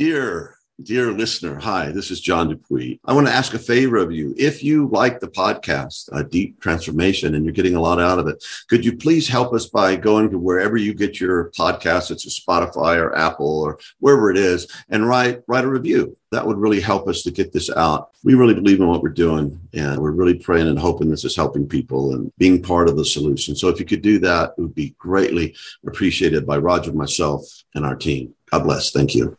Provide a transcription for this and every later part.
Dear, dear listener, hi, this is John Dupuy. I want to ask a favor of you. If you like the podcast, A Deep Transformation, and you're getting a lot out of it, could you please help us by going to wherever you get your podcast? It's a Spotify or Apple or wherever it is, and write write a review. That would really help us to get this out. We really believe in what we're doing, and we're really praying and hoping this is helping people and being part of the solution. So if you could do that, it would be greatly appreciated by Roger, myself, and our team. God bless. Thank you.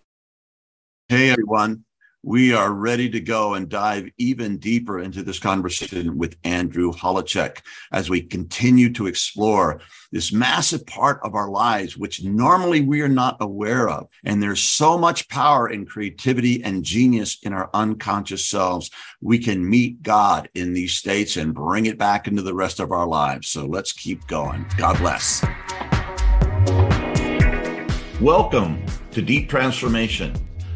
Hey, everyone. We are ready to go and dive even deeper into this conversation with Andrew Holecek as we continue to explore this massive part of our lives, which normally we are not aware of. And there's so much power in creativity and genius in our unconscious selves. We can meet God in these states and bring it back into the rest of our lives. So let's keep going. God bless. Welcome to Deep Transformation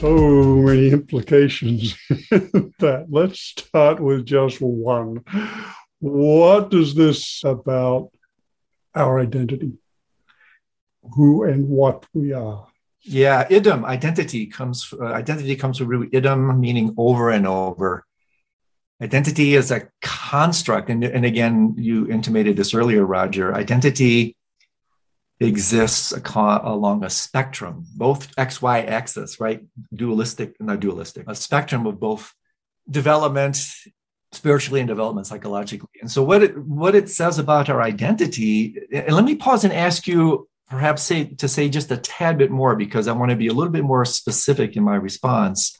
so many implications that. Let's start with just one. What is this about our identity? Who and what we are? Yeah, idem identity comes uh, identity comes from root idem meaning over and over. Identity is a construct, and, and again, you intimated this earlier, Roger. Identity exists along a spectrum, both x, y axis, right? Dualistic, not dualistic, a spectrum of both development spiritually and development psychologically. And so what it what it says about our identity, and let me pause and ask you perhaps say to say just a tad bit more because I want to be a little bit more specific in my response.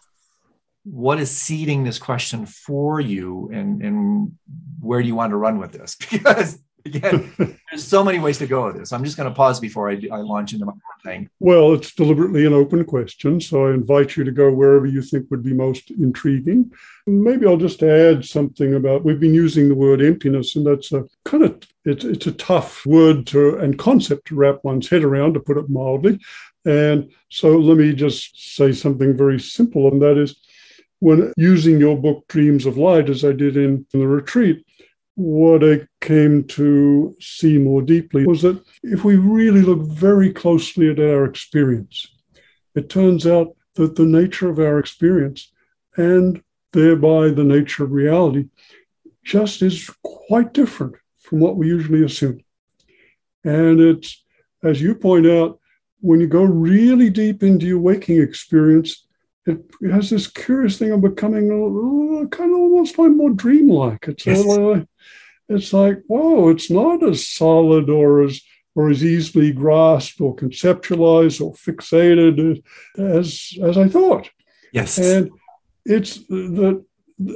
What is seeding this question for you and, and where do you want to run with this? Because Again, there's so many ways to go with this. I'm just going to pause before I, I launch into my thing. Well, it's deliberately an open question, so I invite you to go wherever you think would be most intriguing. Maybe I'll just add something about we've been using the word emptiness, and that's a kind of it's it's a tough word to and concept to wrap one's head around, to put it mildly. And so let me just say something very simple, and that is when using your book Dreams of Light, as I did in, in the retreat, what I came to see more deeply was that if we really look very closely at our experience, it turns out that the nature of our experience and thereby the nature of reality just is quite different from what we usually assume. And it's, as you point out, when you go really deep into your waking experience, it, has this curious thing of becoming a, kind of almost like more dreamlike. It's yes. like, it's like, whoa, it's not as solid or as or as easily grasped or conceptualized or fixated as as I thought. Yes. And it's that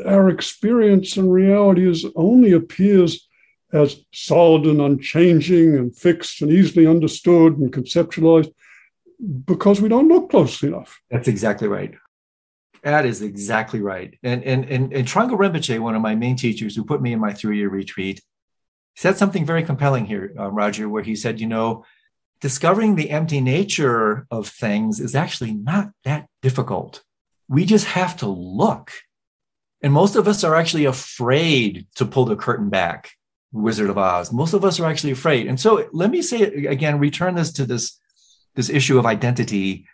our experience and reality is only appears as solid and unchanging and fixed and easily understood and conceptualized because we don't look closely enough. That's exactly right. That is exactly right. And and and, and Trungpa Rinpoche, one of my main teachers who put me in my three-year retreat, said something very compelling here, uh, Roger, where he said, you know, discovering the empty nature of things is actually not that difficult. We just have to look. And most of us are actually afraid to pull the curtain back, Wizard of Oz. Most of us are actually afraid. And so let me say again, return this to this, this issue of identity,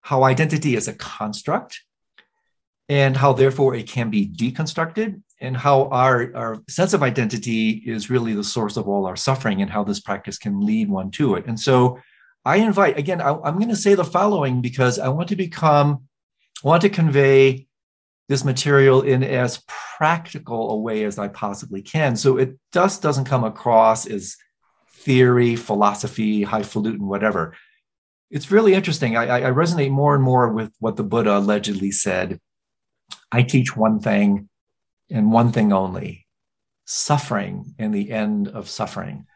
how identity is a construct and how therefore it can be deconstructed and how our, our sense of identity is really the source of all our suffering and how this practice can lead one to it. And so i invite again I, i'm going to say the following because i want to become I want to convey this material in as practical a way as i possibly can. So it just doesn't come across as theory philosophy highfalutin whatever. It's really interesting. I, I resonate more and more with what the buddha allegedly said. I teach one thing and one thing only suffering and the end of suffering.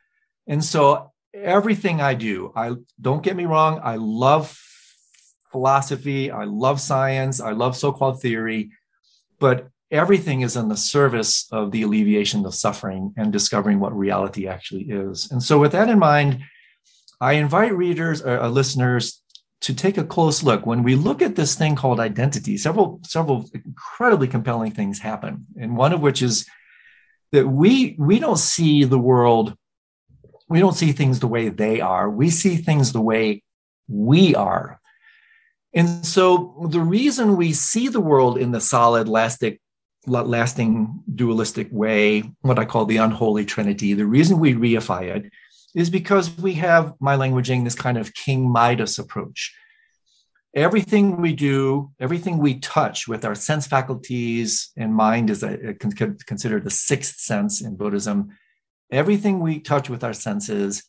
And so everything I do, I don't get me wrong, I love philosophy, I love science, I love so called theory, but everything is in the service of the alleviation of suffering and discovering what reality actually is. And so, with that in mind, I invite readers or uh, uh, listeners to take a close look. When we look at this thing called identity, several several incredibly compelling things happen, and one of which is that we we don't see the world, we don't see things the way they are. We see things the way we are. And so the reason we see the world in the solid, lastic, lasting dualistic way, what I call the unholy trinity, the reason we reify it is because we have my languaging this kind of King Midas approach. Everything we do, everything we touch with our sense faculties and mind is a, a, considered the sixth sense in Buddhism. Everything we touch with our senses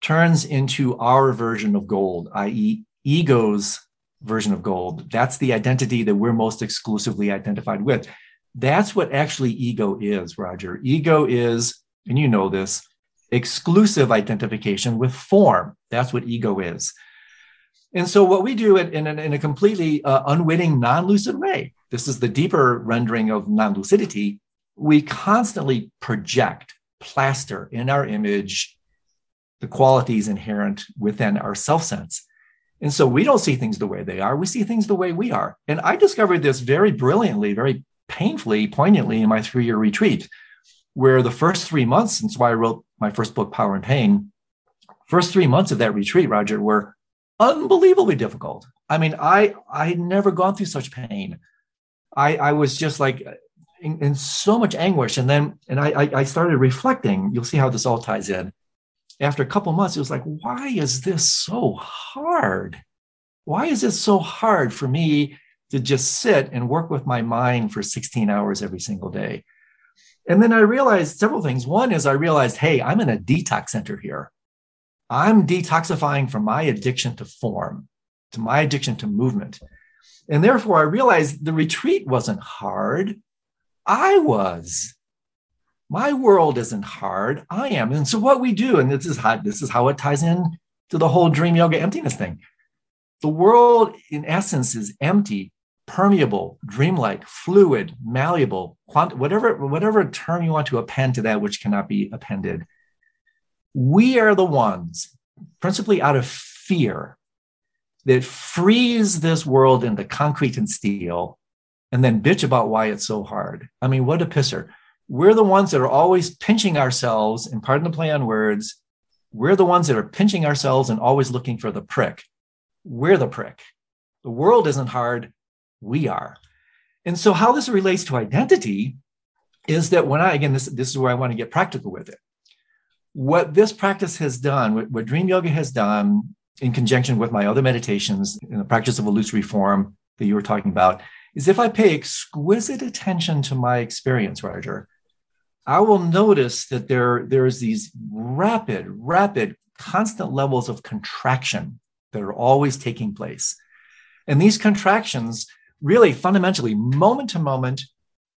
turns into our version of gold, i.e., ego's version of gold. That's the identity that we're most exclusively identified with. That's what actually ego is, Roger. Ego is, and you know this, exclusive identification with form. That's what ego is. And so, what we do in, in, in a completely uh, unwitting, non lucid way, this is the deeper rendering of non lucidity, we constantly project, plaster in our image the qualities inherent within our self sense. And so we don't see things the way they are. We see things the way we are. And I discovered this very brilliantly, very painfully, poignantly in my three year retreat, where the first three months since I wrote my first book, Power and Pain, first three months of that retreat, Roger, were unbelievably difficult. I mean, I I had never gone through such pain. I I was just like in, in so much anguish, and then and I I started reflecting. You'll see how this all ties in. After a couple months, it was like, why is this so hard? Why is it so hard for me to just sit and work with my mind for 16 hours every single day? And then I realized several things. One is I realized, hey, I'm in a detox center here. I'm detoxifying from my addiction to form, to my addiction to movement. And therefore, I realized the retreat wasn't hard. I was. My world isn't hard. I am. And so, what we do, and this is how this is how it ties in to the whole dream yoga emptiness thing. The world, in essence, is empty permeable, dreamlike, fluid, malleable, quant- whatever, whatever term you want to append to that, which cannot be appended. We are the ones, principally out of fear, that freeze this world into concrete and steel and then bitch about why it's so hard. I mean, what a pisser. We're the ones that are always pinching ourselves, and pardon the play on words, we're the ones that are pinching ourselves and always looking for the prick. We're the prick. The world isn't hard we are. And so, how this relates to identity is that when I, again, this, this is where I want to get practical with it. What this practice has done, what, what Dream Yoga has done in conjunction with my other meditations in the practice of illusory form that you were talking about, is if I pay exquisite attention to my experience, Roger, I will notice that there, there's these rapid, rapid, constant levels of contraction that are always taking place. And these contractions really fundamentally, moment to moment,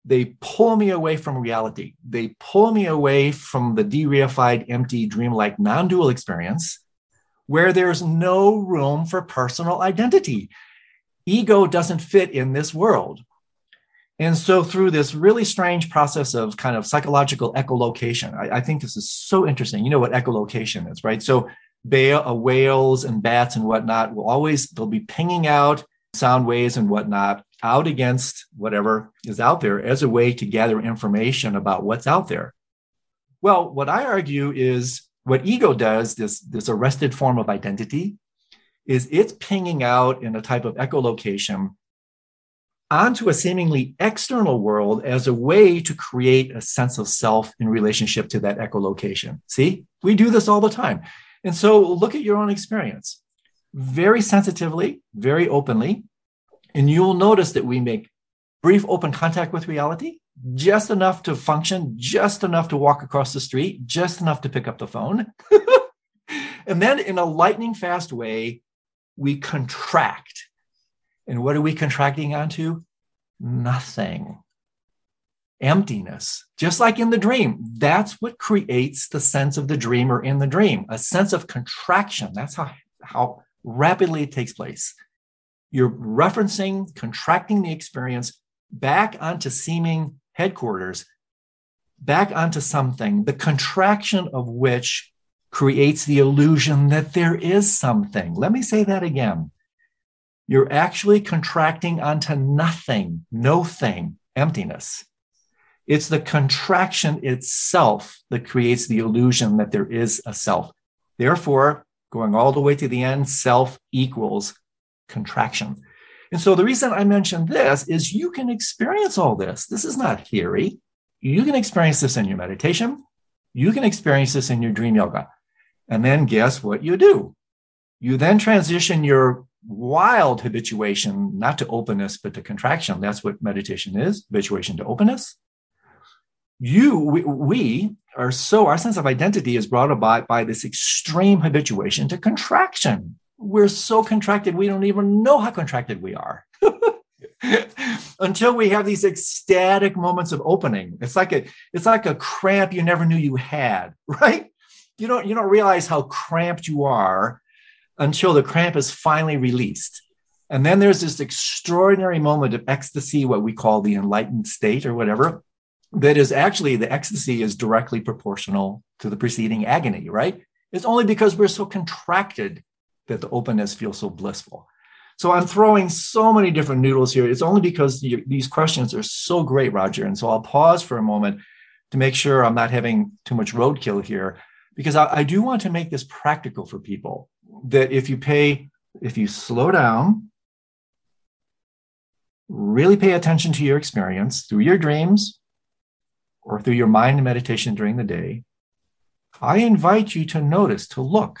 they pull me away from reality. They pull me away from the de-reified, empty, dreamlike, non-dual experience where there's no room for personal identity. Ego doesn't fit in this world. And so, through this really strange process of kind of psychological echolocation, I, I think this is so interesting. You know what echolocation is, right? So, uh, whales and bats and whatnot will always they'll be pinging out sound waves and whatnot out against whatever is out there as a way to gather information about what's out there. Well, what I argue is what ego does, this, this arrested form of identity, is it's pinging out in a type of echolocation onto a seemingly external world as a way to create a sense of self in relationship to that echolocation. See, we do this all the time. And so look at your own experience very sensitively, very openly. And you'll notice that we make brief open contact with reality, just enough to function, just enough to walk across the street, just enough to pick up the phone. and then in a lightning fast way, we contract. And what are we contracting onto? Nothing. Emptiness, just like in the dream. That's what creates the sense of the dreamer in the dream, a sense of contraction. That's how, how rapidly it takes place. You're referencing, contracting the experience back onto seeming headquarters, back onto something, the contraction of which creates the illusion that there is something. Let me say that again. You're actually contracting onto nothing, no thing, emptiness. It's the contraction itself that creates the illusion that there is a self. Therefore, going all the way to the end, self equals contraction. And so the reason I mention this is you can experience all this. This is not theory. You can experience this in your meditation. You can experience this in your dream yoga. And then guess what you do? You then transition your wild habituation, not to openness, but to contraction. That's what meditation is habituation to openness. You, we, we are so, our sense of identity is brought about by this extreme habituation to contraction. We're so contracted, we don't even know how contracted we are. until we have these ecstatic moments of opening it's like a it's like a cramp you never knew you had right you don't you don't realize how cramped you are until the cramp is finally released and then there's this extraordinary moment of ecstasy what we call the enlightened state or whatever that is actually the ecstasy is directly proportional to the preceding agony right it's only because we're so contracted that the openness feels so blissful so I'm throwing so many different noodles here. It's only because these questions are so great, Roger. And so I'll pause for a moment to make sure I'm not having too much roadkill here, because I, I do want to make this practical for people that if you pay, if you slow down, really pay attention to your experience through your dreams or through your mind meditation during the day, I invite you to notice, to look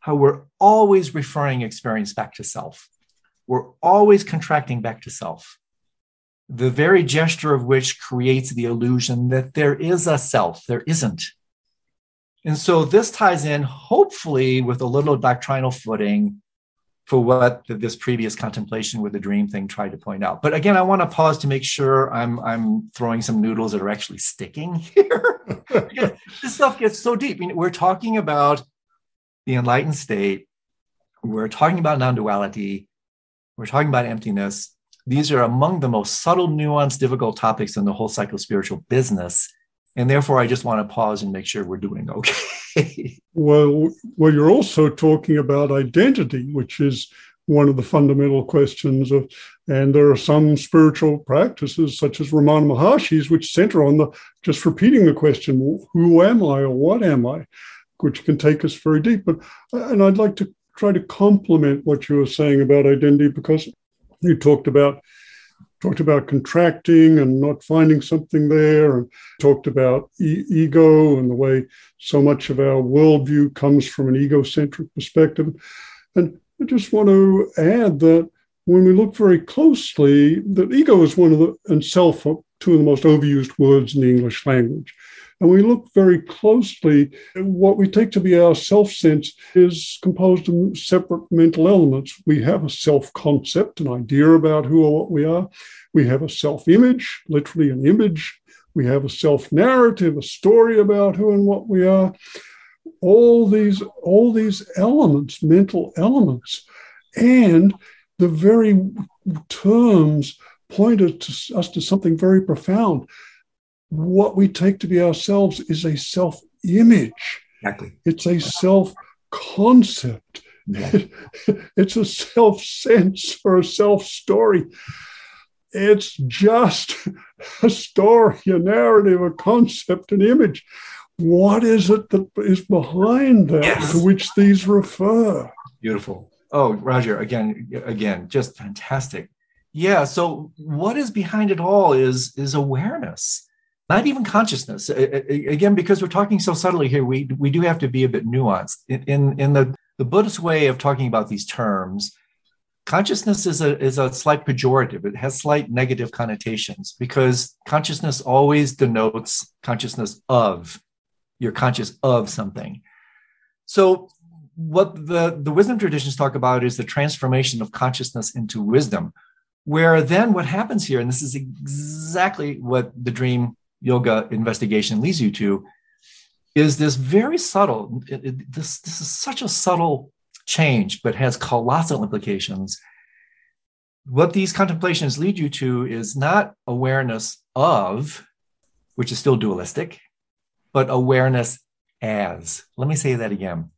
how we're always referring experience back to self. We're always contracting back to self. The very gesture of which creates the illusion that there is a self, there isn't. And so this ties in, hopefully, with a little doctrinal footing for what this previous contemplation with the dream thing tried to point out. But again, I want to pause to make sure I'm I'm throwing some noodles that are actually sticking here. this stuff gets so deep. We're talking about the enlightened state, we're talking about non duality, we're talking about emptiness. These are among the most subtle, nuanced, difficult topics in the whole psychospiritual business. And therefore, I just want to pause and make sure we're doing okay. well, well, you're also talking about identity, which is one of the fundamental questions of, and there are some spiritual practices such as Ramana Maharshi's, which center on the just repeating the question, who am I or what am I? which can take us very deep. But uh, and I'd like to try to complement what you were saying about identity because you talked about talked about contracting and not finding something there, and talked about e- ego and the way so much of our worldview comes from an egocentric perspective. And I just want to add that when we look very closely, that ego is one of the and self two of the most overused words in the English language. And we look very closely, what we take to be our self sense is composed of separate mental elements. We have a self concept, an idea about who or what we are. We have a self image, literally an image. We have a self narrative, a story about who and what we are. All these, all these elements, mental elements, and the very terms pointed to us to something very profound what we take to be ourselves is a self image. Exactly. It's a self concept. It's a self sense or a self story. It's just a story, a narrative, a concept, an image. What is it that is behind that yes. to which these refer? Beautiful. Oh, Roger, again, again, just fantastic. Yeah. So what is behind it all is is awareness not even consciousness. Again, because we're talking so subtly here, we, we do have to be a bit nuanced. In, in, the, the Buddhist way of talking about these terms, consciousness is a, is a slight pejorative. It has slight negative connotations because consciousness always denotes consciousness of. You're conscious of something. So what the, the wisdom traditions talk about is the transformation of consciousness into wisdom, where then what happens here, and this is exactly what the dream yoga investigation leads you to is this very subtle it, it, this this is such a subtle change, but has colossal implications. What these contemplations lead you to is not awareness of, which is still dualistic, but awareness as. Let me say that again.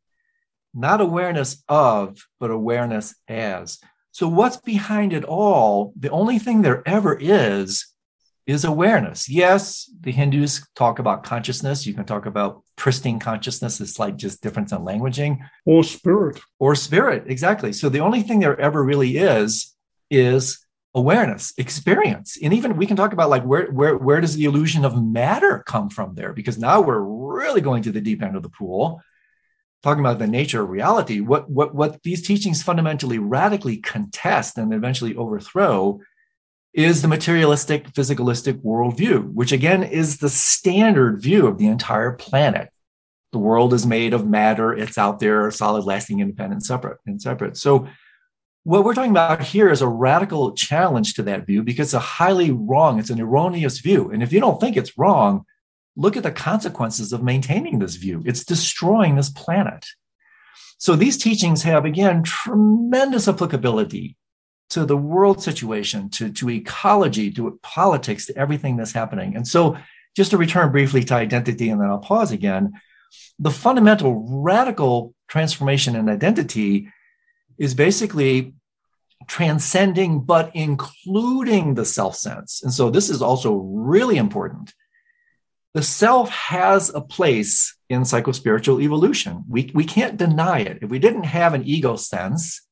Not awareness of, but awareness as. So, what's behind it all? The only thing there ever is is awareness. Yes, the Hindus talk about consciousness. You can talk about pristine consciousness. It's like just difference in languaging. Or spirit. Or spirit, exactly. So the only thing there ever really is is awareness, experience. And even we can talk about like where where where does the illusion of matter come from there? Because now we're really going to the deep end of the pool, talking about the nature of reality. What what what these teachings fundamentally radically contest and eventually overthrow is the materialistic, physicalistic worldview, which again is the standard view of the entire planet. The world is made of matter, it's out there, solid, lasting, independent, separate, and separate. So, what we're talking about here is a radical challenge to that view because it's a highly wrong, it's an erroneous view. And if you don't think it's wrong, look at the consequences of maintaining this view. It's destroying this planet. So, these teachings have, again, tremendous applicability to the world situation, to, to ecology, to politics, to everything that's happening. And so, just to return briefly to identity, and then I'll pause again, the fundamental radical transformation in identity is basically transcending but including the self sense. And so, this is also really important. The self has a place in psychospiritual evolution. We, we can't deny it. If we didn't have an ego sense,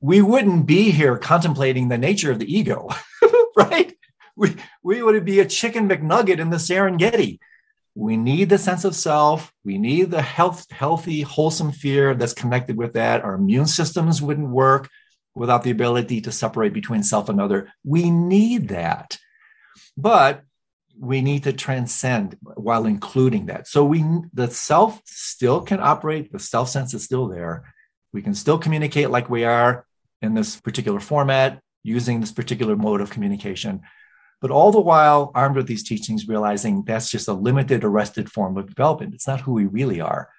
we wouldn't be here contemplating the nature of the ego, right? We, we would be a chicken McNugget in the Serengeti. We need the sense of self. We need the health, healthy, wholesome fear that's connected with that. Our immune systems wouldn't work without the ability to separate between self and other. We need that. But we need to transcend while including that. So we the self still can operate, the self sense is still there. We can still communicate like we are in this particular format, using this particular mode of communication. But all the while, armed with these teachings, realizing that's just a limited, arrested form of development. It's not who we really are.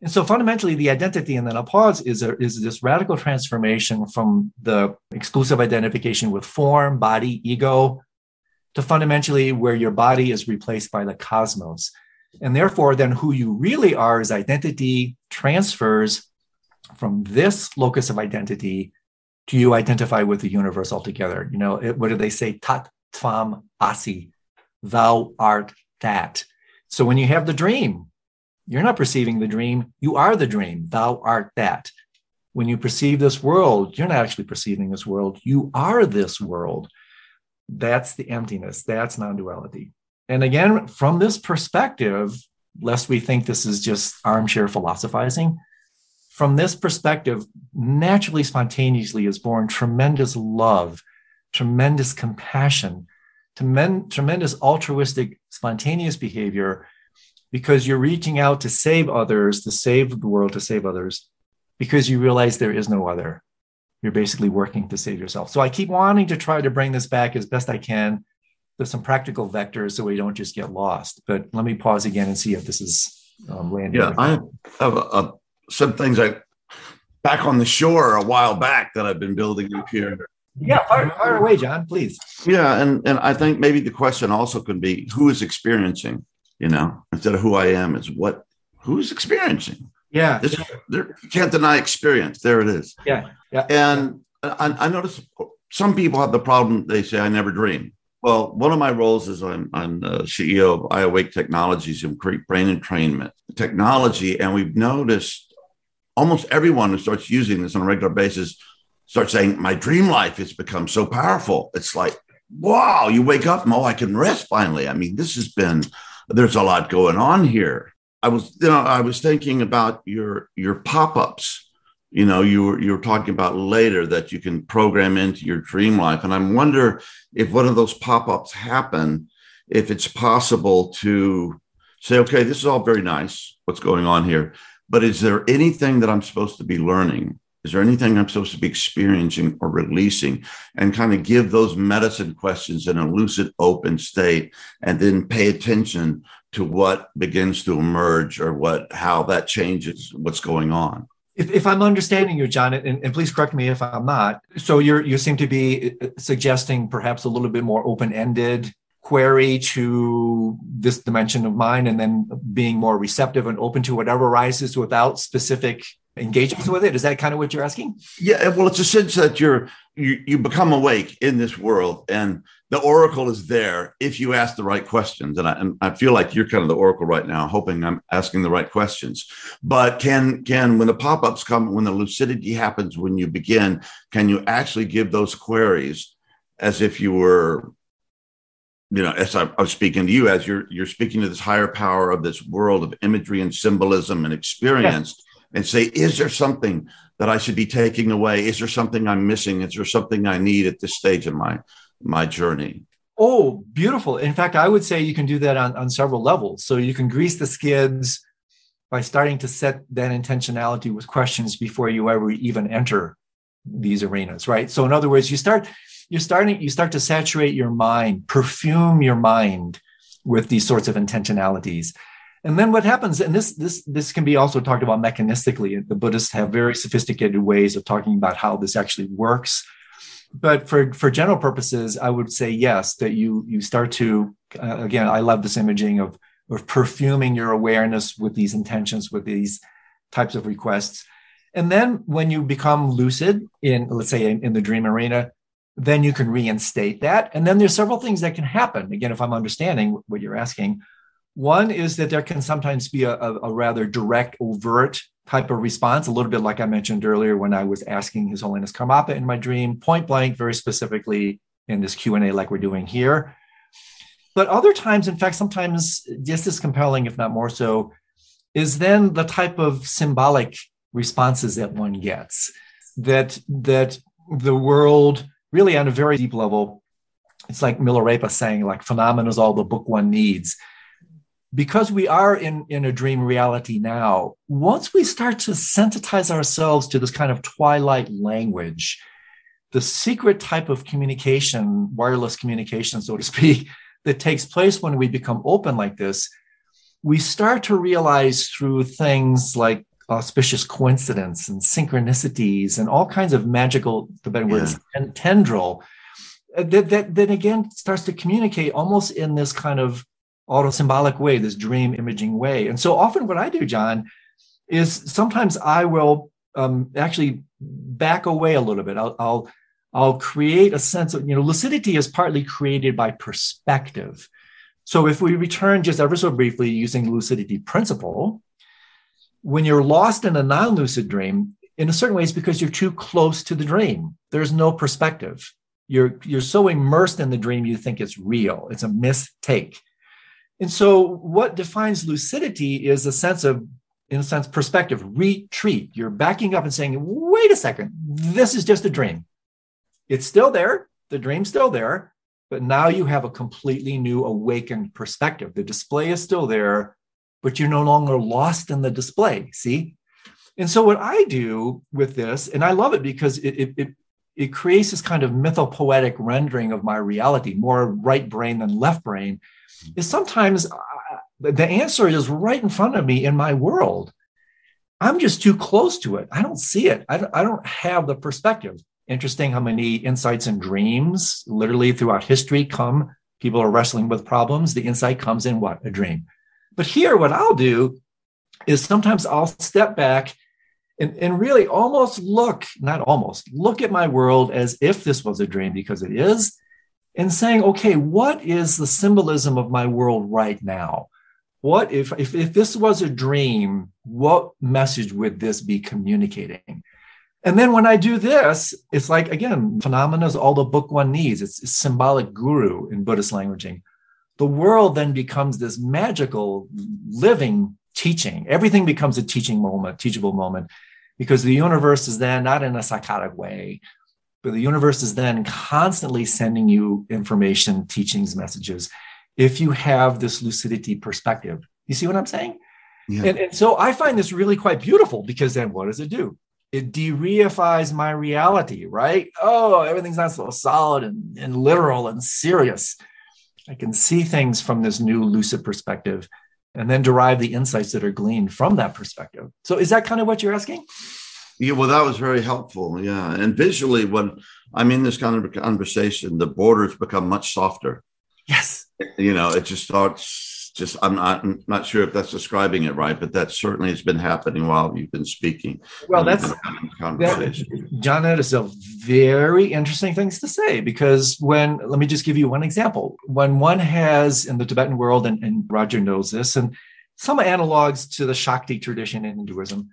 And so fundamentally, the identity in the pause is, a, is this radical transformation from the exclusive identification with form, body, ego, to fundamentally where your body is replaced by the cosmos. And therefore, then who you really are is identity transfers from this locus of identity do you identify with the universe altogether? You know, it, what do they say? Tat tvam asi, thou art that. So when you have the dream, you're not perceiving the dream, you are the dream, thou art that. When you perceive this world, you're not actually perceiving this world, you are this world. That's the emptiness, that's non duality. And again, from this perspective, lest we think this is just armchair philosophizing, from this perspective, naturally, spontaneously is born tremendous love, tremendous compassion, tremendous altruistic, spontaneous behavior, because you're reaching out to save others, to save the world, to save others, because you realize there is no other. You're basically working to save yourself. So I keep wanting to try to bring this back as best I can to some practical vectors so we don't just get lost. But let me pause again and see if this is um, landing. Yeah, I have a some things I back on the shore a while back that I've been building up here. Yeah, fire, fire away, John, please. Yeah, and and I think maybe the question also could be who is experiencing, you know, instead of who I am, is what who's experiencing. Yeah, this, there, you can't deny experience. There it is. Yeah, yeah. And I, I notice some people have the problem. They say I never dream. Well, one of my roles is I'm, I'm the CEO of iAwake Technologies and create brain entrainment technology, and we've noticed almost everyone who starts using this on a regular basis starts saying, My dream life has become so powerful. It's like, wow, you wake up and oh, I can rest finally. I mean, this has been there's a lot going on here. I was, you know, I was thinking about your your pop-ups. You know, you were you were talking about later that you can program into your dream life. And I wonder if one of those pop-ups happen, if it's possible to say, okay, this is all very nice, what's going on here but is there anything that I'm supposed to be learning? Is there anything I'm supposed to be experiencing or releasing? And kind of give those medicine questions in a lucid, open state, and then pay attention to what begins to emerge or what how that changes what's going on. If, if I'm understanding you, John, and, and, please correct me if I'm not. So you're you seem to be uh, suggesting perhaps a little bit more open-ended query to this dimension of mine and then being more receptive and open to whatever arises without specific engagements with it. Is that kind of what you're asking? Yeah. Well, it's a sense that you're you you become awake in this world, and the oracle is there if you ask the right questions. And I, and I feel like you're kind of the oracle right now, hoping I'm asking the right questions. But can can when the pop ups come, when the lucidity happens, when you begin, can you actually give those queries as if you were you know, as I, I, was speaking to you, as you're you're speaking to this higher power of this world of imagery and symbolism and experience, yeah. and say, is there something that I should be taking away? Is there something I'm missing? Is there something I need at this stage in my my journey. Oh, beautiful. In fact, I would say you can do that on, on several levels. So you can grease the skids by starting to set that intentionality with questions before you ever even enter these arenas, right? So in other words, you start you're starting you start to saturate your mind, perfume your mind with these sorts of intentionalities. And then what happens, and this this this can be also talked about mechanistically. The Buddhists have very sophisticated ways of talking about how this actually works but for for general purposes, I would say yes that you you start to uh, again. I love this imaging of of perfuming your awareness with these intentions, with these types of requests, and then when you become lucid in let's say in, in the dream arena, then you can reinstate that. And then there's several things that can happen. Again, if I'm understanding what you're asking, one is that there can sometimes be a, a, a rather direct, overt type of response, a little bit like I mentioned earlier when I was asking His Holiness Karmapa in my dream, point blank, very specifically in this Q&A like we're doing here. But other times, in fact, sometimes just as compelling, if not more so, is then the type of symbolic responses that one gets that that the world really on a very deep level it's like milarepa saying like phenomena is all the book one needs. Because we are in, in a dream reality now, once we start to sensitize ourselves to this kind of twilight language, the secret type of communication, wireless communication, so to speak, that takes place when we become open like this, we start to realize through things like auspicious coincidence and synchronicities and all kinds of magical, the better word is tendrel, that, that, that again starts to communicate almost in this kind of auto-symbolic way, this dream imaging way. And so often what I do, John, is sometimes I will um, actually back away a little bit. I'll, I'll, I'll create a sense of, you know, lucidity is partly created by perspective. So if we return just ever so briefly using lucidity principle, when you're lost in a non-lucid dream, in a certain way, it's because you're too close to the dream. There's no perspective. You're, you're so immersed in the dream, you think it's real. It's a mistake. And so, what defines lucidity is a sense of, in a sense, perspective, retreat. You're backing up and saying, wait a second, this is just a dream. It's still there, the dream's still there, but now you have a completely new awakened perspective. The display is still there, but you're no longer lost in the display. See? And so, what I do with this, and I love it because it, it, it it creates this kind of mythopoetic rendering of my reality, more right brain than left brain, is sometimes the answer is right in front of me in my world. I'm just too close to it. I don't see it. I I don't have the perspective. Interesting how many insights and dreams literally throughout history come. People are wrestling with problems. The insight comes in what? A dream. But here, what I'll do is sometimes I'll step back and, and really almost look, not almost, look at my world as if this was a dream because it is, and saying, okay, what is the symbolism of my world right now? What if, if, if this was a dream, what message would this be communicating? And then when I do this, it's like, again, phenomena is all the book one needs. It's, it's symbolic guru in Buddhist languaging. The world then becomes this magical, living teaching. Everything becomes a teaching moment, teachable moment, because the universe is then not in a psychotic way but the universe is then constantly sending you information, teachings, messages. If you have this lucidity perspective, you see what I'm saying? Yeah. And, and so I find this really quite beautiful because then what does it do? It de-reifies my reality, right? Oh, everything's not so solid and, and literal and serious. I can see things from this new lucid perspective and then derive the insights that are gleaned from that perspective. So is that kind of what you're asking? Yeah, well, that was very helpful. Yeah. And visually, when I'm in this kind of conversation, the borders become much softer. Yes. You know, it just starts just I'm not I'm not sure if that's describing it right, but that certainly has been happening while you've been speaking. Well, that's conversation. That, John, is a very interesting things to say because when let me just give you one example. When one has in the Tibetan world, and, and Roger knows this, and some analogs to the Shakti tradition in Hinduism.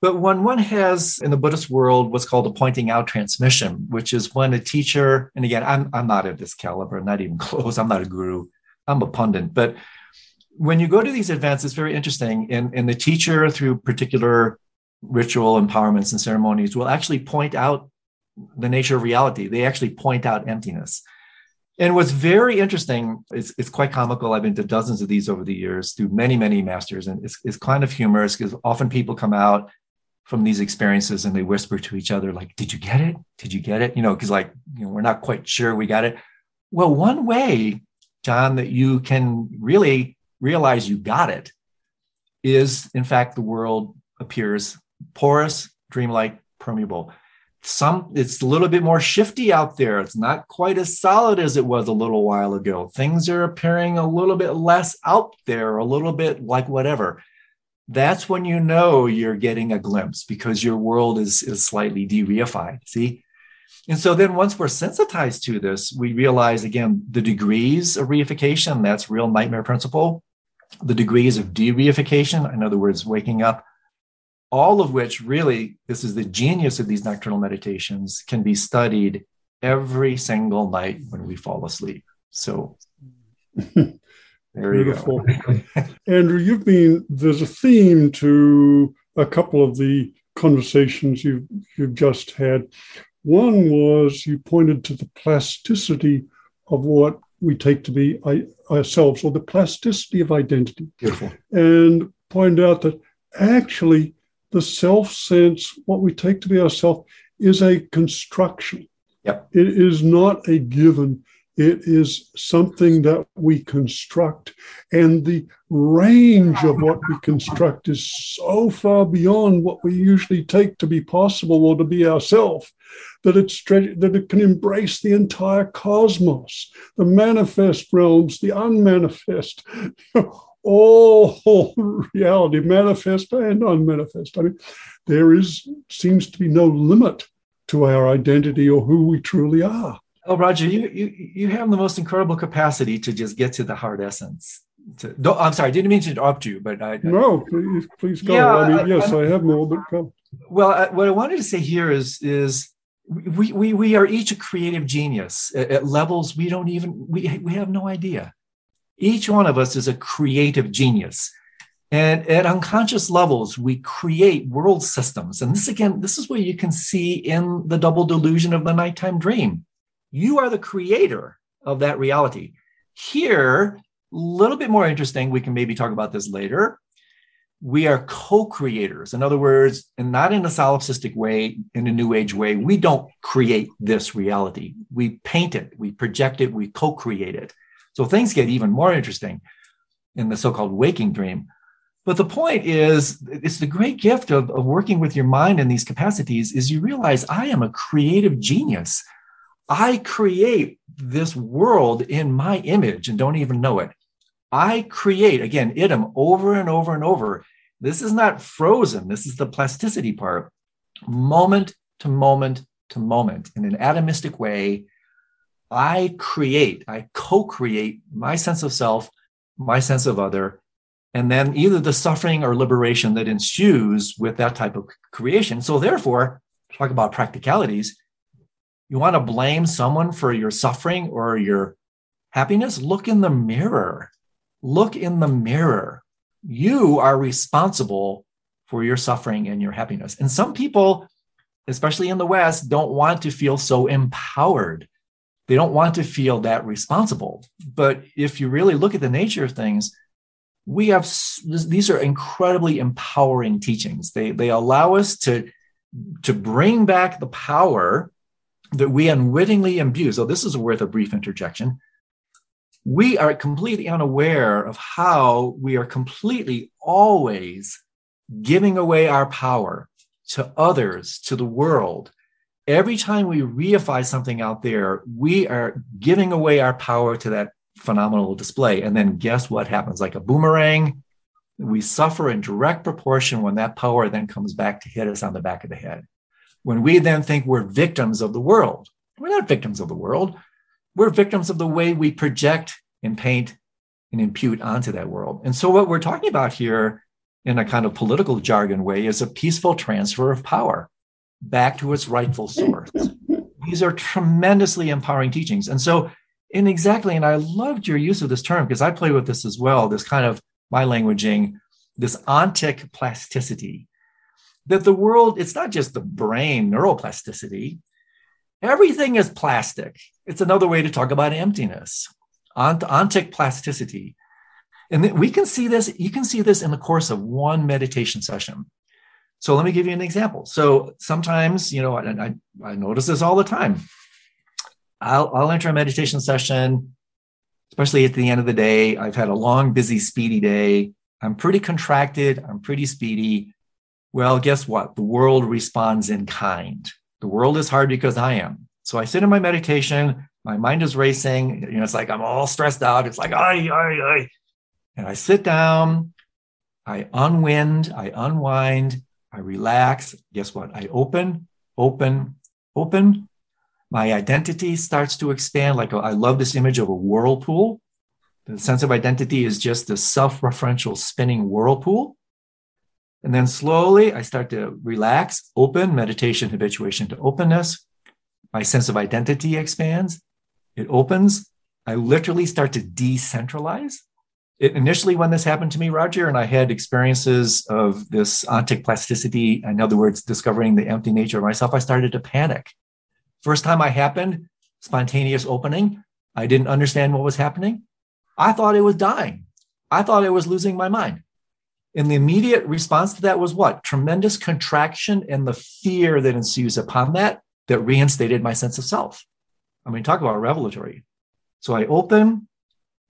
But when one has in the Buddhist world what's called a pointing out transmission, which is when a teacher, and again, I'm, I'm not of this caliber, not even close, I'm not a guru, I'm a pundit. But when you go to these events, it's very interesting. And, and the teacher, through particular ritual empowerments and ceremonies, will actually point out the nature of reality. They actually point out emptiness. And what's very interesting, it's, it's quite comical. I've been to dozens of these over the years through many, many masters. And it's, it's kind of humorous because often people come out from these experiences and they whisper to each other, like, did you get it? Did you get it? You know, because like, you know, we're not quite sure we got it. Well, one way John, that you can really realize you got it is, in fact, the world appears porous, dreamlike, permeable. Some it's a little bit more shifty out there. It's not quite as solid as it was a little while ago. Things are appearing a little bit less out there, a little bit like whatever. That's when you know you're getting a glimpse because your world is, is slightly de-reified. See, and so then once we're sensitized to this, we realize again the degrees of reification, that's real nightmare principle, the degrees of de-reification, in other words, waking up, all of which really, this is the genius of these nocturnal meditations, can be studied every single night when we fall asleep. So there you go. Andrew, you've been there's a theme to a couple of the conversations you've you've just had. One was you pointed to the plasticity of what we take to be ourselves, or the plasticity of identity. Beautiful. And point out that actually the self sense, what we take to be ourselves, is a construction. Yep. It is not a given. It is something that we construct. And the range of what we construct is so far beyond what we usually take to be possible or to be ourselves that it, stretch, that it can embrace the entire cosmos, the manifest realms, the unmanifest, all reality, manifest and unmanifest. I mean, there is seems to be no limit to our identity or who we truly are. Oh, Roger, you you you have the most incredible capacity to just get to the heart essence. To, I'm sorry, I didn't mean to interrupt you, but I no, please, please go. Yeah, I mean, yes, I, I have more, but go. Well, I, what I wanted to say here is is we we we are each a creative genius at, at levels we don't even we we have no idea. Each one of us is a creative genius. And at unconscious levels, we create world systems. And this again, this is where you can see in the double delusion of the nighttime dream you are the creator of that reality. Here, a little bit more interesting, we can maybe talk about this later. We are co creators. In other words, and not in a solipsistic way, in a new age way, we don't create this reality. We paint it, we project it, we co create it. So things get even more interesting in the so called waking dream. But the point is, it's the great gift of, of working with your mind in these capacities is you realize I am a creative genius. I create this world in my image and don't even know it. I create, again, idem over and over and over. This is not frozen. This is the plasticity part. Moment to moment to moment in an atomistic way. I create, I co create my sense of self, my sense of other, and then either the suffering or liberation that ensues with that type of creation. So, therefore, talk about practicalities you want to blame someone for your suffering or your happiness? Look in the mirror. Look in the mirror. You are responsible for your suffering and your happiness. And some people, especially in the West, don't want to feel so empowered. They don't want to feel that responsible. But if you really look at the nature of things, we have these are incredibly empowering teachings. They, they allow us to, to bring back the power that we unwittingly imbue. So, this is worth a brief interjection. We are completely unaware of how we are completely always giving away our power. to others, to the world. Every time we reify something out there, we are giving away our power to that phenomenal display. And then guess what happens? Like a boomerang, we suffer in direct proportion when that power then comes back to hit us on the back of the head. When we then think we're victims of the world, we're not victims of the world. We're victims of the way we project and paint and impute onto that world. And so, what we're talking about here in a kind of political jargon way is a peaceful transfer of power back to its rightful source. These are tremendously empowering teachings. And so, in exactly, and I loved your use of this term because I play with this as well, this kind of my languaging, this ontic plasticity. That the world, it's not just the brain neuroplasticity, everything is plastic. It's another way to talk about emptiness, ont- ontic plasticity. And we can see this, you can see this in the course of one meditation session. So let me give you an example. So sometimes, you know, I, I, I notice this all the time. I'll, I'll enter a meditation session, especially at the end of the day. I've had a long, busy, speedy day. I'm pretty contracted. I'm pretty speedy. Well, guess what? The world responds in kind. The world is hard because I am. So I sit in my meditation. My mind is racing. You know, it's like I'm all stressed out. It's like, ay, ay, ay. And I sit down, I unwind, I unwind, I relax. Guess what? I open, open, open. My identity starts to expand. Like I love this image of a whirlpool. The sense of identity is just a self referential spinning whirlpool. And then slowly I start to relax, open, meditation, habituation to openness. My sense of identity expands. It opens. I literally start to decentralize it, initially when this happened to me, Roger, and I had experiences of this ontic plasticity, in other words, discovering the empty nature of myself, I started to panic. First time I happened, spontaneous opening, I didn't understand what was happening. I thought it was dying. I thought I was losing my mind. And the immediate response to that was what? Tremendous contraction and the fear that ensues upon that, that reinstated my sense of self. I mean, talk about revelatory. So I open,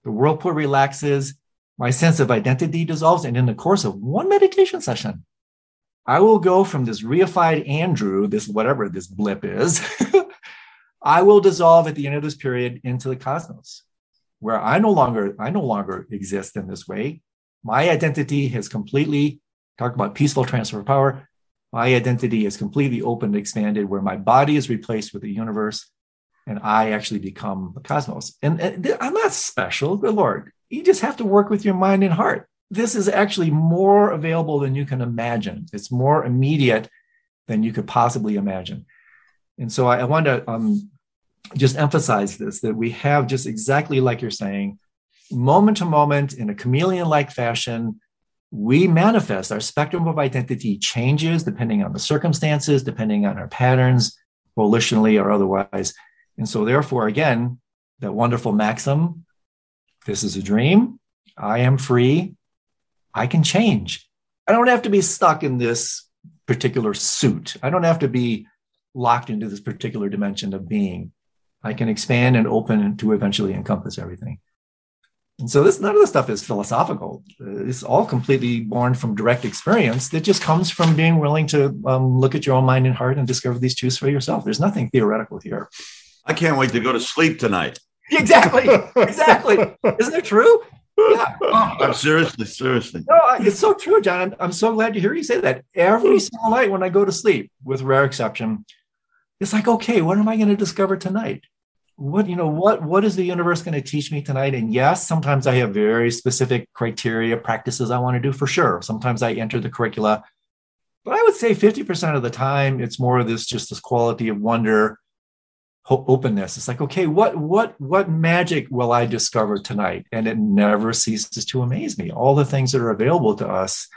the whirlpool relaxes, my sense of identity dissolves. And in the course of one meditation session, I will go from this reified Andrew, this whatever this blip is, I will dissolve at the end of this period into the cosmos, where I no longer, I no longer exist in this way. My identity has completely talk about peaceful transfer of power. My identity is completely opened, expanded, where my body is replaced with the universe and I actually become the cosmos. And, and I'm not special, good Lord. You just have to work with your mind and heart. This is actually more available than you can imagine. It's more immediate than you could possibly imagine. And so I, I want to um, just emphasize this that we have just exactly like you're saying, moment to moment in a chameleon like fashion, we manifest our spectrum of identity changes depending on the circumstances, depending on our patterns, volitionally or otherwise. And so, therefore, again, that wonderful maxim this is a dream. I am free. I can change. I don't have to be stuck in this particular suit. I don't have to be locked into this particular dimension of being. I can expand and open to eventually encompass everything. And so this none of this stuff is philosophical. It's all completely born from direct experience that just comes from being willing to um, look at your own mind and heart and discover these truths for yourself. There's nothing theoretical here. I can't wait to go to sleep tonight. Exactly. Exactly. Isn't it true? Yeah. Oh, I'm seriously, seriously. No, it's so true, John. I'm, I'm so glad to hear you say that. Every single night when I go to sleep, with rare exception, it's like, okay, what am I going to discover tonight? What you know, what what is the universe going to teach me tonight? And yes, sometimes I have very specific criteria, practices I want to do for sure. Sometimes I enter the curricula, but I would say 50% of the time, it's more of this just this quality of wonder openness. It's like okay what what what magic will i discover tonight? And it never ceases to amaze me. All the things that are available to us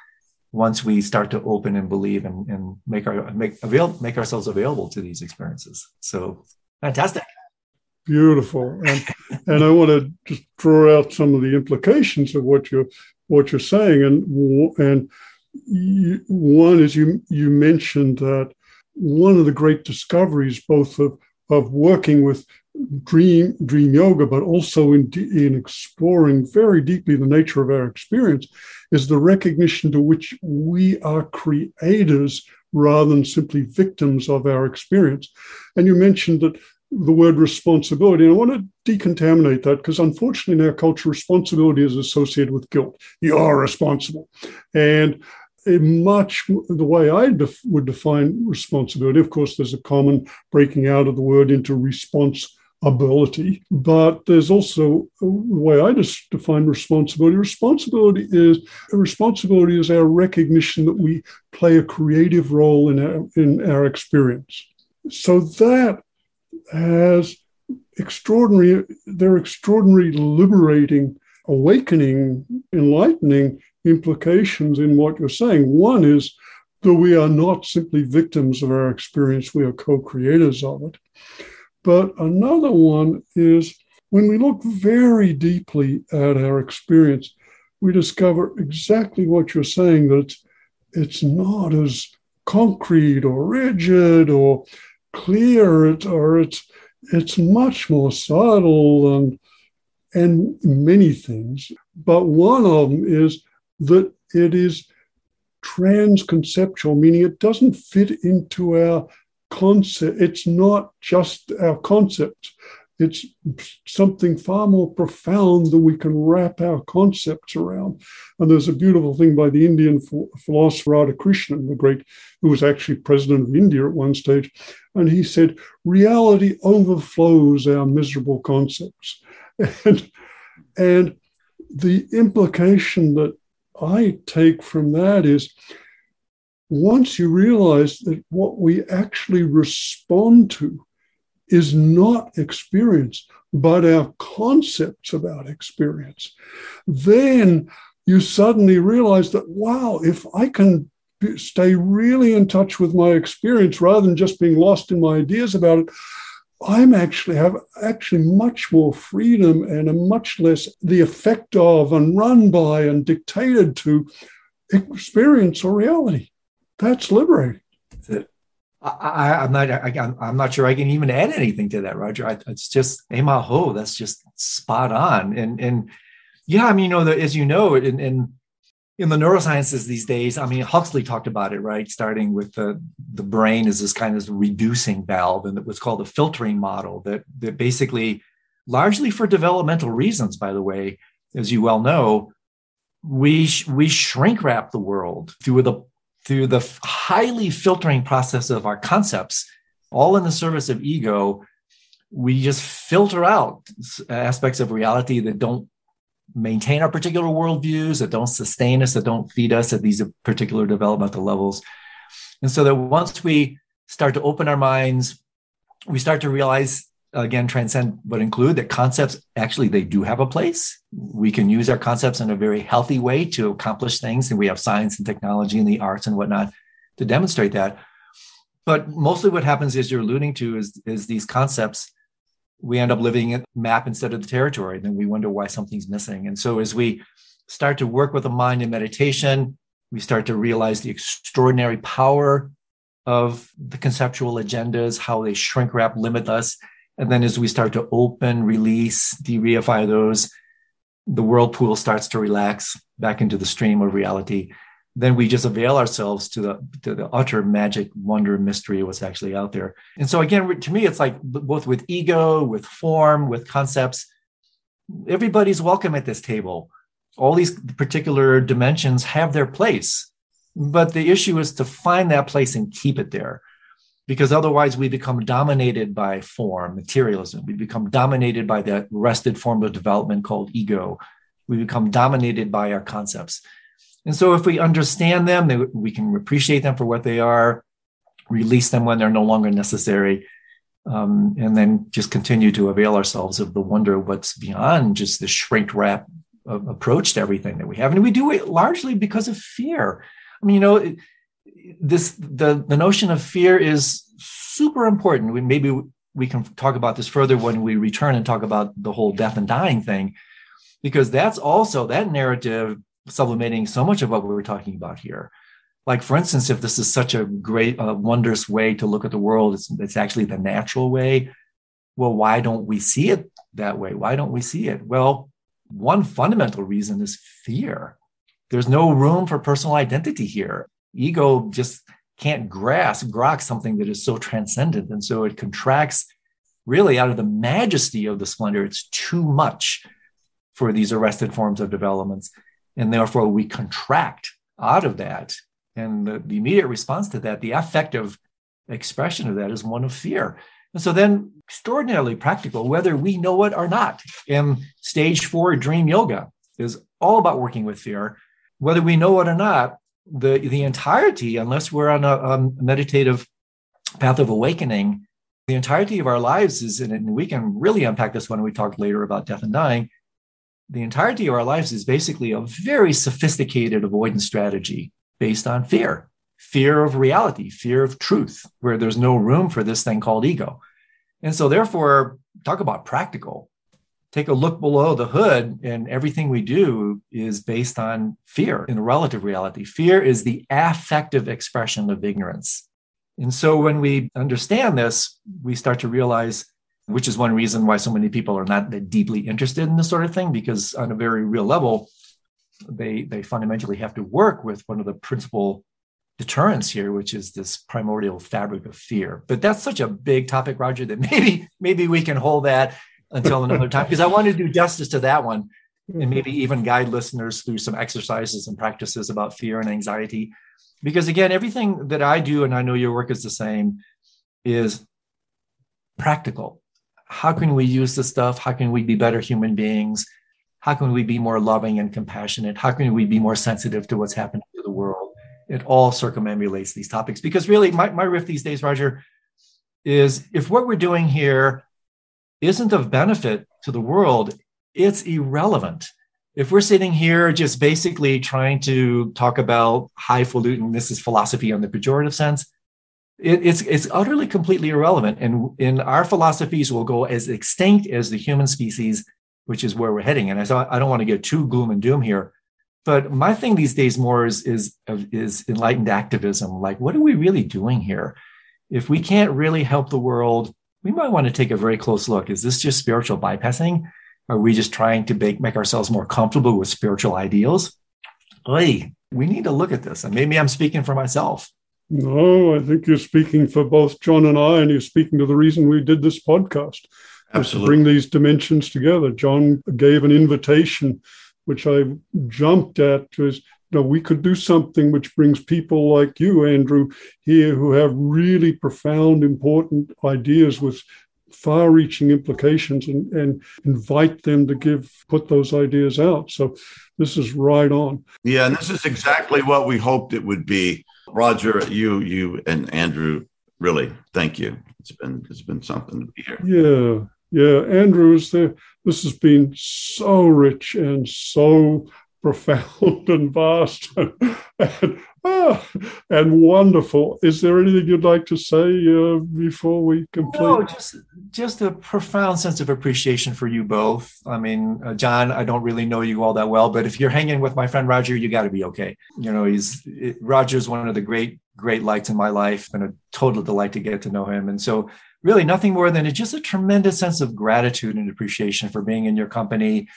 once we start to open and believe and, and make our make avail make ourselves available to these experiences. So fantastic beautiful and, and i want to just draw out some of the implications of what you're what you're saying and and you, one is you you mentioned that one of the great discoveries both of of working with dream dream yoga, but also in, in exploring very deeply the nature of our experience, is the recognition to which we are creators rather than simply victims of our experience. And you mentioned that the word responsibility. And I want to decontaminate that because unfortunately in our culture, responsibility is associated with guilt. You are responsible. And much the way I def- would define responsibility, of course, there's a common breaking out of the word into responsibility, but there's also a way I just define responsibility. Responsibility is responsibility is our recognition that we play a creative role in our in our experience. So that has extraordinary, they're extraordinary liberating, awakening, enlightening implications in what you're saying. One is that we are not simply victims of our experience, we are co creators of it. But another one is when we look very deeply at our experience, we discover exactly what you're saying that it's, it's not as concrete or rigid or clear it, or it's it's much more subtle and and many things but one of them is that it is transconceptual meaning it doesn't fit into our concept. It's not just our concepts it's something far more profound that we can wrap our concepts around. And there's a beautiful thing by the Indian philosopher Radhakrishnan, the great, who was actually president of India at one stage. And he said, reality overflows our miserable concepts. And, and the implication that I take from that is once you realize that what we actually respond to is not experience, but our concepts about experience, then you suddenly realize that, wow, if I can stay really in touch with my experience rather than just being lost in my ideas about it, I'm actually have actually much more freedom and a much less the effect of and run by and dictated to experience or reality. That's liberating. That's it. I, am not. I, am not sure I can even add anything to that, Roger. I, it's just emaho. That's just spot on. And and yeah, I mean, you know, the, as you know, in, in in the neurosciences these days, I mean, Huxley talked about it, right? Starting with the the brain is this kind of reducing valve, and what's called a filtering model that that basically, largely for developmental reasons, by the way, as you well know, we we shrink wrap the world through the through the highly filtering process of our concepts, all in the service of ego, we just filter out aspects of reality that don't maintain our particular worldviews, that don't sustain us, that don't feed us at these particular developmental levels. And so that once we start to open our minds, we start to realize again transcend but include that concepts actually they do have a place. We can use our concepts in a very healthy way to accomplish things and we have science and technology and the arts and whatnot to demonstrate that. But mostly what happens is you're alluding to is, is these concepts we end up living in map instead of the territory and then we wonder why something's missing. And so as we start to work with the mind in meditation we start to realize the extraordinary power of the conceptual agendas how they shrink wrap limit us and then as we start to open, release, de-reify those, the whirlpool starts to relax back into the stream of reality. Then we just avail ourselves to the, to the utter magic, wonder, mystery of what's actually out there. And so again, to me, it's like both with ego, with form, with concepts, everybody's welcome at this table. All these particular dimensions have their place. But the issue is to find that place and keep it there because otherwise we become dominated by form, materialism. We become dominated by that rested form of development called ego. We become dominated by our concepts. And so if we understand them, we can appreciate them for what they are, release them when they're no longer necessary, um, and then just continue to avail ourselves of the wonder of what's beyond just the shrink wrap approach to everything that we have. And we do it largely because of fear. I mean, you know, this the the notion of fear is super important. We, maybe we can talk about this further when we return and talk about the whole death and dying thing, because that's also that narrative sublimating so much of what we were talking about here. Like, for instance, if this is such a great, uh, wondrous way to look at the world, it's, it's actually the natural way. Well, why don't we see it that way? Why don't we see it? Well, one fundamental reason is fear. There's no room for personal identity here ego just can't grasp, grok something that is so transcendent. And so it contracts really out of the majesty of the splendor. It's too much for these arrested forms of developments. And therefore, we contract out of that. And the, the immediate response to that, the affective expression of that is one of fear. And so then extraordinarily practical, whether we know it or not. And stage four dream yoga is all about working with fear. Whether we know it or not, the, the entirety, unless we're on a, a meditative path of awakening, the entirety of our lives is, and we can really unpack this when we talk later about death and dying. The entirety of our lives is basically a very sophisticated avoidance strategy based on fear fear of reality, fear of truth, where there's no room for this thing called ego. And so, therefore, talk about practical. Take a look below the hood, and everything we do is based on fear in relative reality. Fear is the affective expression of ignorance. And so, when we understand this, we start to realize, which is one reason why so many people are not that deeply interested in this sort of thing, because on a very real level, they, they fundamentally have to work with one of the principal deterrence here, which is this primordial fabric of fear. But that's such a big topic, Roger, that maybe maybe we can hold that until another time because I want to do justice to that one and mm-hmm. maybe even guide listeners through some exercises and practices about fear and anxiety. Because again, everything that I do, and I know your work is the same, is practical. How can we use this stuff? How can we be better human beings? How can we be more loving and compassionate? How can we be more sensitive to what's happening to the world? it all circumambulates these topics because really my, my riff these days roger is if what we're doing here isn't of benefit to the world it's irrelevant if we're sitting here just basically trying to talk about highfalutin this is philosophy in the pejorative sense it, it's it's utterly completely irrelevant and in our philosophies will go as extinct as the human species which is where we're heading and i, so I don't want to get too gloom and doom here but my thing these days more is is is enlightened activism. Like, what are we really doing here? If we can't really help the world, we might want to take a very close look. Is this just spiritual bypassing? Are we just trying to make, make ourselves more comfortable with spiritual ideals? Hey, we need to look at this. And maybe I'm speaking for myself. No, I think you're speaking for both John and I, and you're speaking to the reason we did this podcast. Absolutely. To bring these dimensions together. John gave an invitation which I jumped at was you know, we could do something which brings people like you, Andrew, here who have really profound, important ideas with far reaching implications and, and invite them to give put those ideas out. So this is right on. Yeah, and this is exactly what we hoped it would be. Roger, you you and Andrew, really, thank you. It's been it's been something to be here. Yeah. Yeah, Andrew is there. This has been so rich and so profound and vast and, ah, and wonderful. Is there anything you'd like to say uh, before we complete? No, just just a profound sense of appreciation for you both. I mean, uh, John, I don't really know you all that well, but if you're hanging with my friend Roger, you got to be okay. You know, he's it, Roger's one of the great great lights in my life, and a total delight to get to know him. And so really nothing more than it's just a tremendous sense of gratitude and appreciation for being in your company,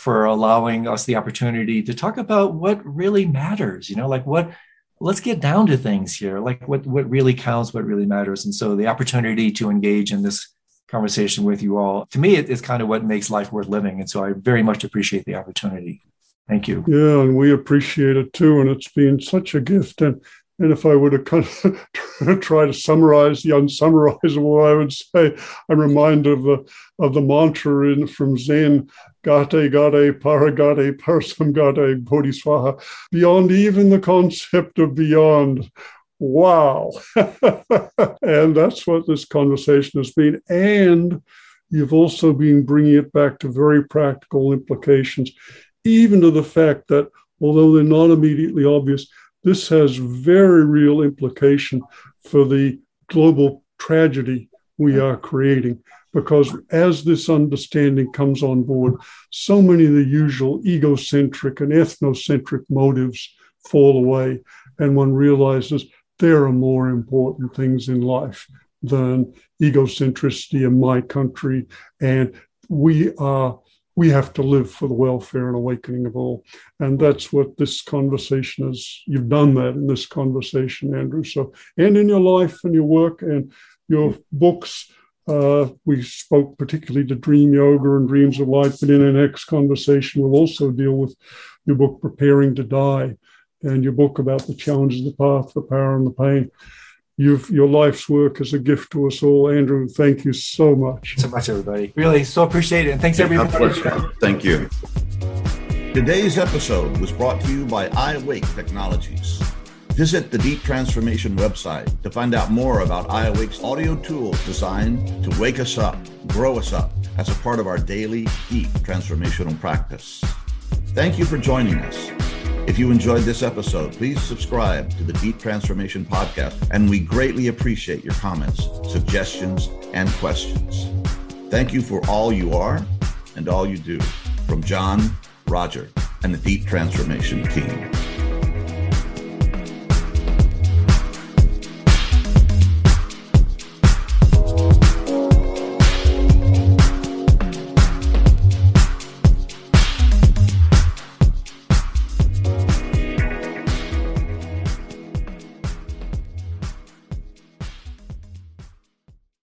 for allowing us the opportunity to talk about what really matters, you know, like what let's get down to things here, like what what really counts, what really matters. And so the opportunity to engage in this conversation with you all, to me, it is kind of what makes life worth living. And so I very much appreciate the opportunity. Thank you. Yeah, and we appreciate it too. And it's been such a gift. And and if I were to kind of try to summarize the unsummarizable, I would say I'm reminded of the of the mantra in from Zen, Gate Gate Paragate Parasamgate Bodhisvaha, beyond even the concept of beyond. Wow. and that's what this conversation has been. And you've also been bringing it back to very practical implications, even to the fact that although they're not immediately obvious, this has very real implication for the global tragedy we are creating because as this understanding comes on board, so many of the usual egocentric and ethnocentric motives fall away, and one realizes there are more important things in life than egocentricity in my country. And we are we have to live for the welfare and awakening of all. And that's what this conversation is. You've done that in this conversation, Andrew. So, and in your life and your work and your books. Uh, we spoke particularly to dream yoga and dreams of life, but in our next conversation, we'll also deal with your book, Preparing to Die, and your book about the challenges, the path, the power, and the pain. You've, your life's work is a gift to us all. Andrew, thank you so much. So much, everybody. Really, so appreciate it. And thanks, everybody. Thank you. Today's episode was brought to you by iAwake Technologies. Visit the Deep Transformation website to find out more about iAwake's audio tools designed to wake us up, grow us up as a part of our daily deep transformational practice. Thank you for joining us. If you enjoyed this episode, please subscribe to the Deep Transformation Podcast, and we greatly appreciate your comments, suggestions, and questions. Thank you for all you are and all you do. From John, Roger, and the Deep Transformation team.